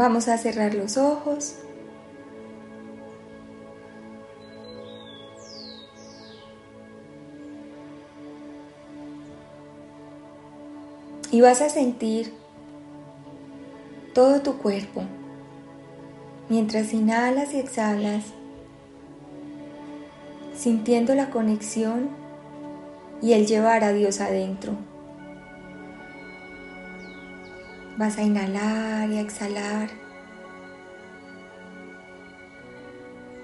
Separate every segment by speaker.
Speaker 1: Vamos a cerrar los ojos. Y vas a sentir todo tu cuerpo mientras inhalas y exhalas, sintiendo la conexión y el llevar a Dios adentro. Vas a inhalar y a exhalar.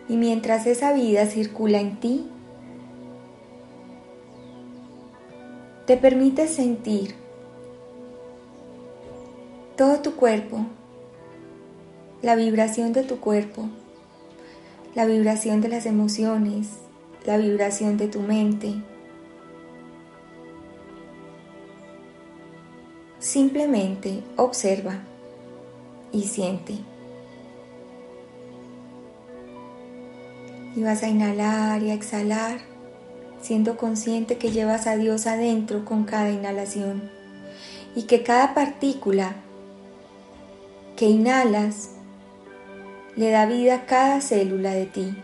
Speaker 1: Y mientras esa vida circula en ti, te permite sentir todo tu cuerpo, la vibración de tu cuerpo, la vibración de las emociones, la vibración de tu mente, Simplemente observa y siente. Y vas a inhalar y a exhalar, siendo consciente que llevas a Dios adentro con cada inhalación y que cada partícula que inhalas le da vida a cada célula de ti.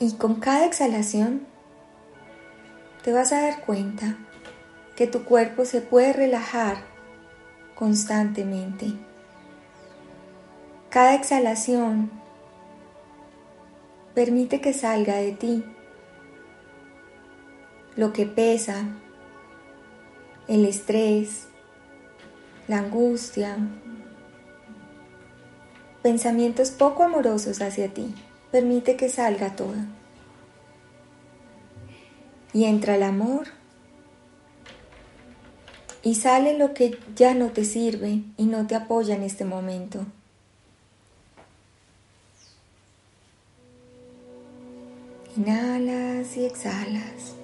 Speaker 1: Y con cada exhalación te vas a dar cuenta que tu cuerpo se puede relajar constantemente. Cada exhalación permite que salga de ti lo que pesa, el estrés, la angustia, pensamientos poco amorosos hacia ti. Permite que salga todo. Y entra el amor. Y sale lo que ya no te sirve y no te apoya en este momento. Inhalas y exhalas.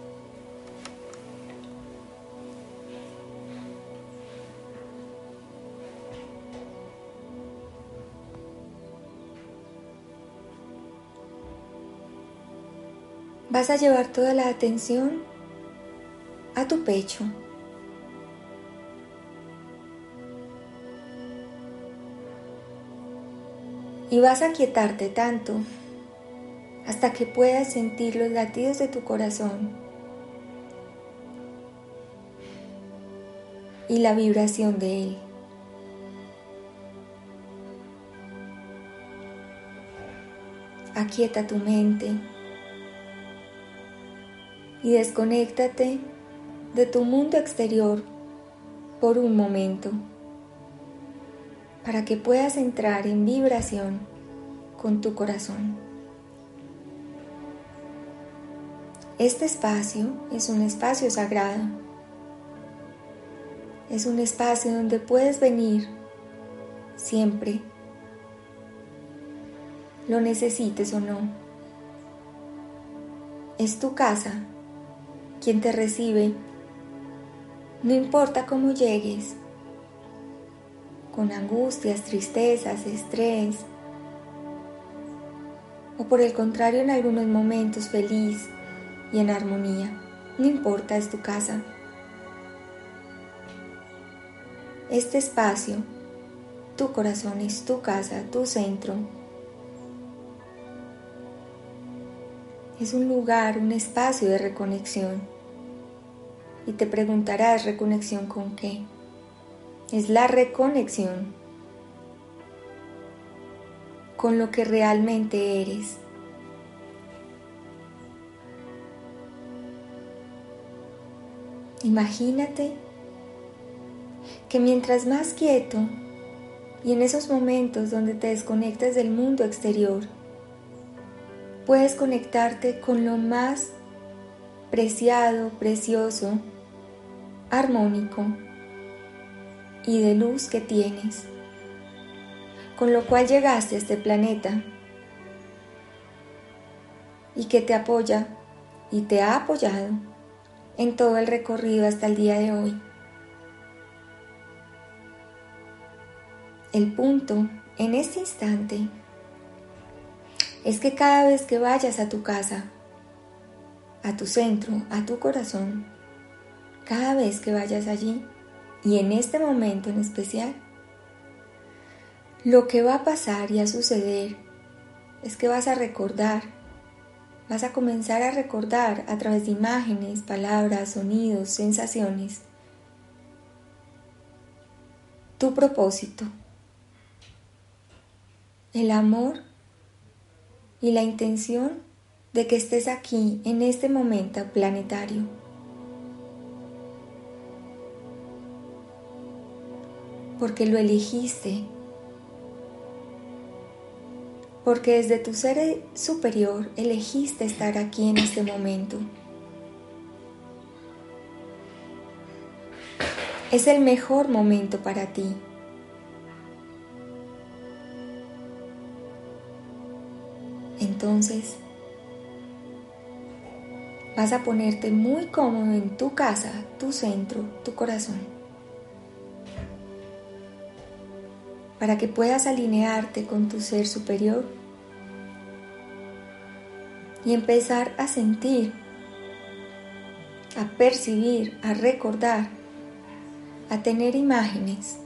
Speaker 1: Vas a llevar toda la atención a tu pecho. Y vas a quietarte tanto hasta que puedas sentir los latidos de tu corazón y la vibración de él. Aquieta tu mente y desconéctate de tu mundo exterior por un momento para que puedas entrar en vibración con tu corazón. Este espacio es un espacio sagrado. Es un espacio donde puedes venir siempre, lo necesites o no. Es tu casa quien te recibe, no importa cómo llegues, con angustias, tristezas, estrés, o por el contrario en algunos momentos feliz y en armonía, no importa, es tu casa. Este espacio, tu corazón es tu casa, tu centro. Es un lugar, un espacio de reconexión y te preguntarás reconexión con qué. Es la reconexión con lo que realmente eres. Imagínate que mientras más quieto y en esos momentos donde te desconectas del mundo exterior, puedes conectarte con lo más preciado, precioso, armónico y de luz que tienes, con lo cual llegaste a este planeta y que te apoya y te ha apoyado en todo el recorrido hasta el día de hoy. El punto en este instante es que cada vez que vayas a tu casa, a tu centro, a tu corazón, cada vez que vayas allí y en este momento en especial, lo que va a pasar y a suceder es que vas a recordar, vas a comenzar a recordar a través de imágenes, palabras, sonidos, sensaciones, tu propósito, el amor y la intención de que estés aquí en este momento planetario. Porque lo elegiste. Porque desde tu ser superior elegiste estar aquí en este momento. Es el mejor momento para ti. Entonces, vas a ponerte muy cómodo en tu casa, tu centro, tu corazón. Para que puedas alinearte con tu ser superior y empezar a sentir, a percibir, a recordar, a tener imágenes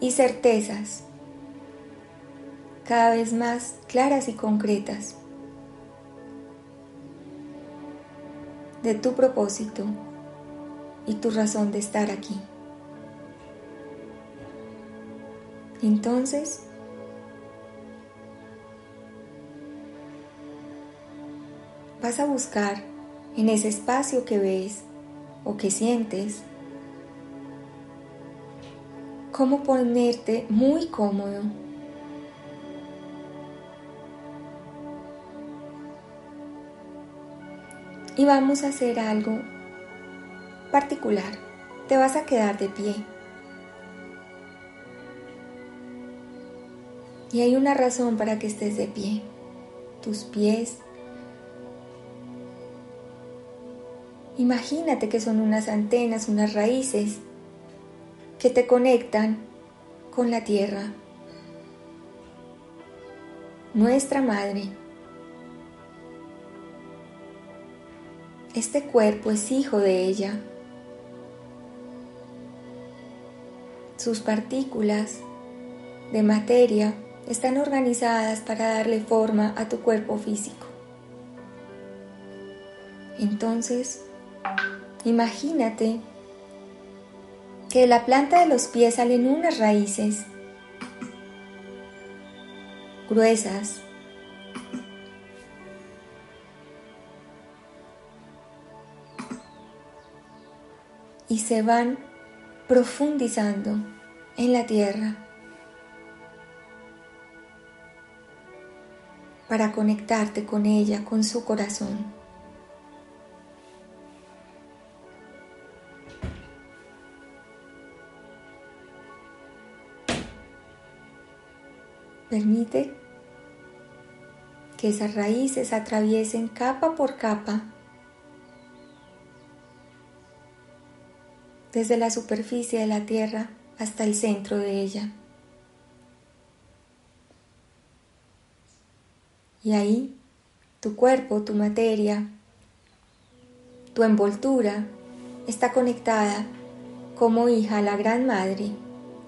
Speaker 1: y certezas cada vez más claras y concretas de tu propósito y tu razón de estar aquí. Entonces, vas a buscar en ese espacio que ves o que sientes cómo ponerte muy cómodo y vamos a hacer algo particular. Te vas a quedar de pie. Y hay una razón para que estés de pie. Tus pies. Imagínate que son unas antenas, unas raíces que te conectan con la tierra. Nuestra madre. Este cuerpo es hijo de ella. Sus partículas de materia están organizadas para darle forma a tu cuerpo físico. Entonces, imagínate que de la planta de los pies salen unas raíces gruesas, y se van profundizando en la tierra para conectarte con ella, con su corazón. Permite que esas raíces atraviesen capa por capa desde la superficie de la Tierra hasta el centro de ella. Y ahí tu cuerpo, tu materia, tu envoltura está conectada como hija a la Gran Madre,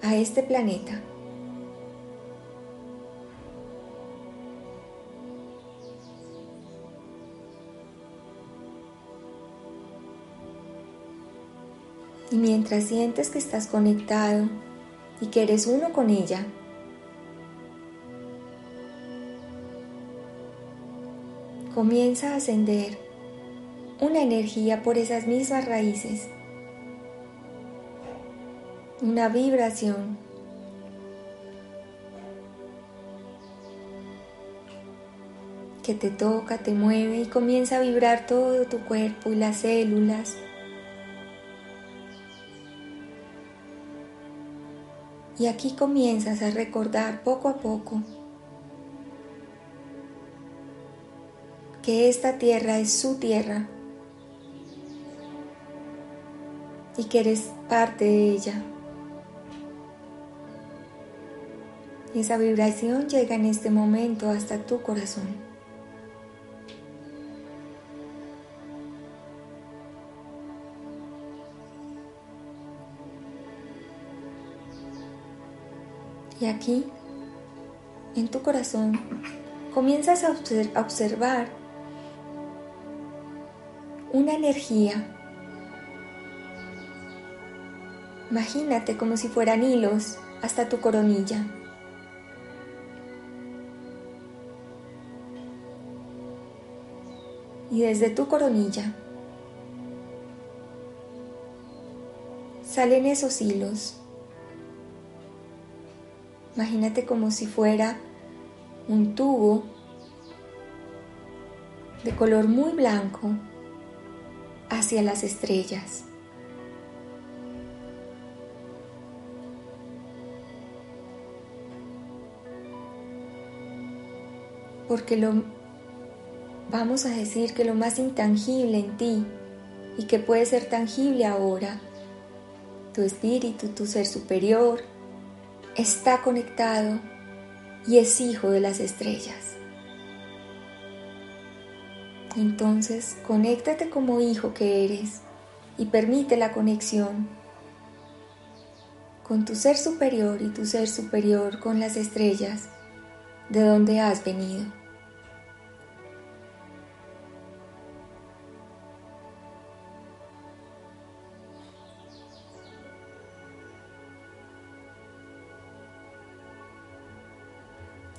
Speaker 1: a este planeta. Y mientras sientes que estás conectado y que eres uno con ella, comienza a ascender una energía por esas mismas raíces una vibración que te toca, te mueve y comienza a vibrar todo tu cuerpo y las células. Y aquí comienzas a recordar poco a poco que esta tierra es su tierra y que eres parte de ella. Esa vibración llega en este momento hasta tu corazón. Y aquí, en tu corazón, comienzas a observar una energía. Imagínate como si fueran hilos hasta tu coronilla. Y desde tu coronilla salen esos hilos Imagínate como si fuera un tubo de color muy blanco hacia las estrellas. Porque lo vamos a decir que lo más intangible en ti y que puede ser tangible ahora, tu espíritu, tu ser superior, está conectado y es hijo de las estrellas. Entonces, conéctate como hijo que eres y permite la conexión con tu ser superior y tu ser superior con las estrellas de donde has venido.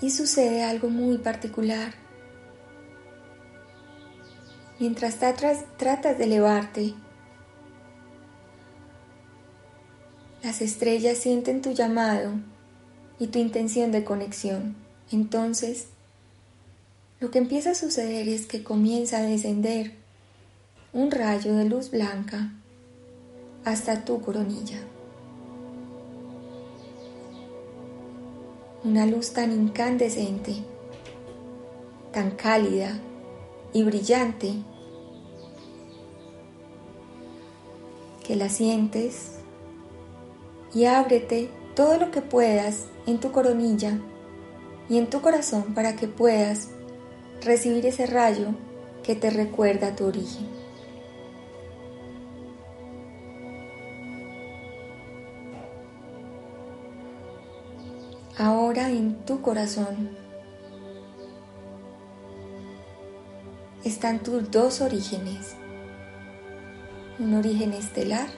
Speaker 1: y sucede algo muy particular. Mientras tratas de elevarte, las estrellas sienten tu llamado y tu intención de conexión. Entonces, lo que empieza a suceder es que comienza a descender un rayo de luz blanca hasta tu coronilla. una luz tan incandescente, tan cálida y brillante, que la sientes y ábrete todo lo que puedas en tu coronilla y en tu corazón para que puedas recibir ese rayo que te recuerda tu origen. ahora en tu corazón están tus dos orígenes, un origen estelar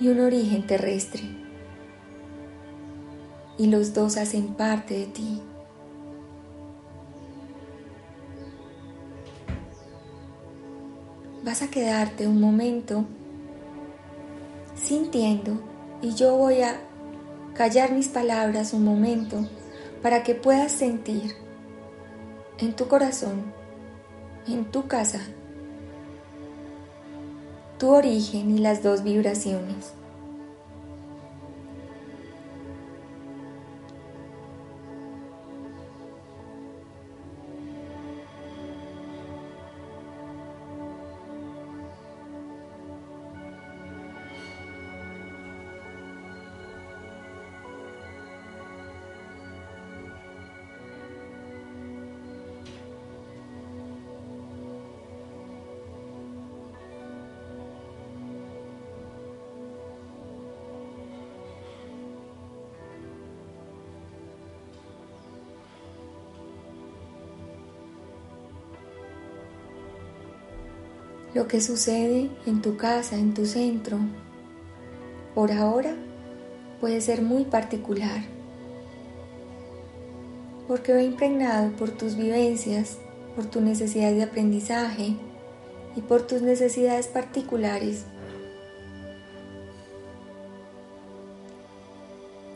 Speaker 1: y un origen terrestre. Y los dos hacen parte de ti. Vas a quedarte un momento sintiendo y yo voy a callar mis palabras un momento para que puedas sentir en tu corazón, en tu casa, tu origen y las dos vibraciones. Lo que sucede en tu casa, en tu centro, por ahora puede ser muy particular, porque va impregnado por tus vivencias, por tu necesidad de aprendizaje y por tus necesidades particulares.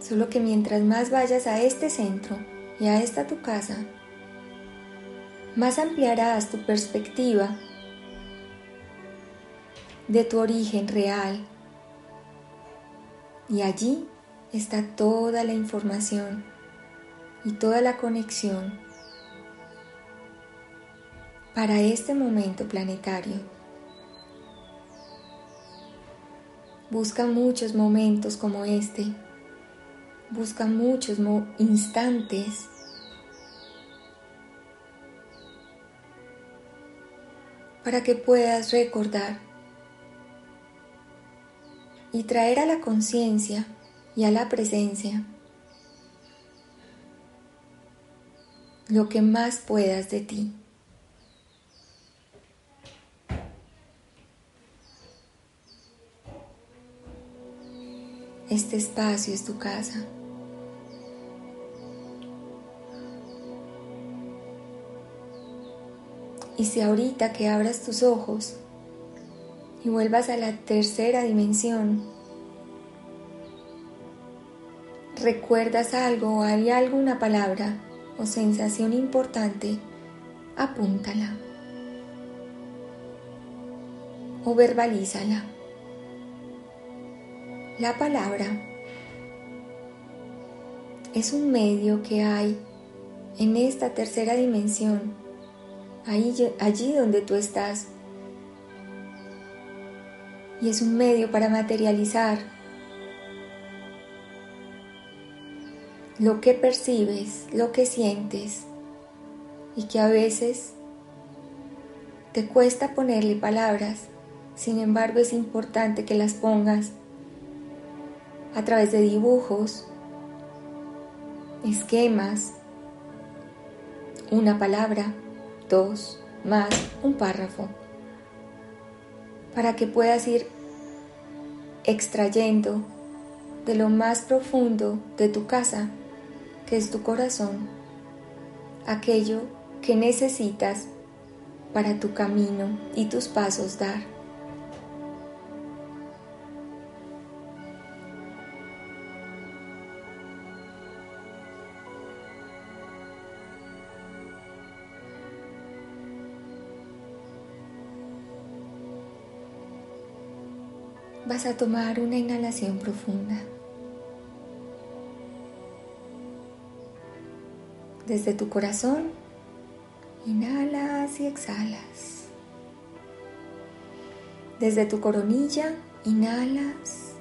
Speaker 1: Solo que mientras más vayas a este centro y a esta tu casa, más ampliarás tu perspectiva de tu origen real. Y allí está toda la información y toda la conexión para este momento planetario. Busca muchos momentos como este. Busca muchos instantes para que puedas recordar y traer a la conciencia y a la presencia lo que más puedas de ti. Este espacio es tu casa. Y si ahorita que abras tus ojos y vuelvas a la tercera dimensión, recuerdas algo o hay alguna palabra o sensación importante, apúntala o verbalízala. La palabra es un medio que hay en esta tercera dimensión, allí donde tú estás. Y es un medio para materializar lo que percibes, lo que sientes y que a veces te cuesta ponerle palabras, sin embargo es importante que las pongas a través de dibujos, esquemas, una palabra, dos, más un párrafo, para que puedas ir extrayendo de lo más profundo de tu casa, que es tu corazón, aquello que necesitas para tu camino y tus pasos dar. Vas a tomar una inhalación profunda. Desde tu corazón, inhalas y exhalas. Desde tu coronilla, inhalas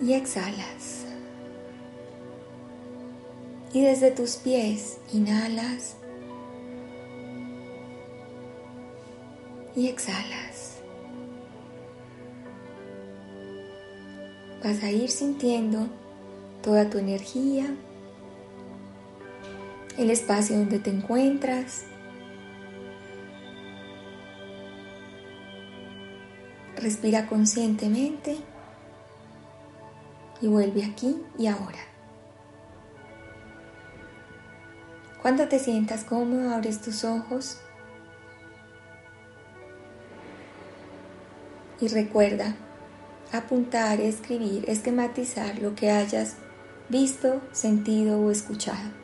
Speaker 1: y exhalas. Y desde tus pies, inhalas y exhalas. Vas a ir sintiendo toda tu energía, el espacio donde te encuentras. Respira conscientemente y vuelve aquí y ahora. Cuando te sientas cómodo, abres tus ojos y recuerda apuntar, escribir, esquematizar lo que hayas visto, sentido o escuchado.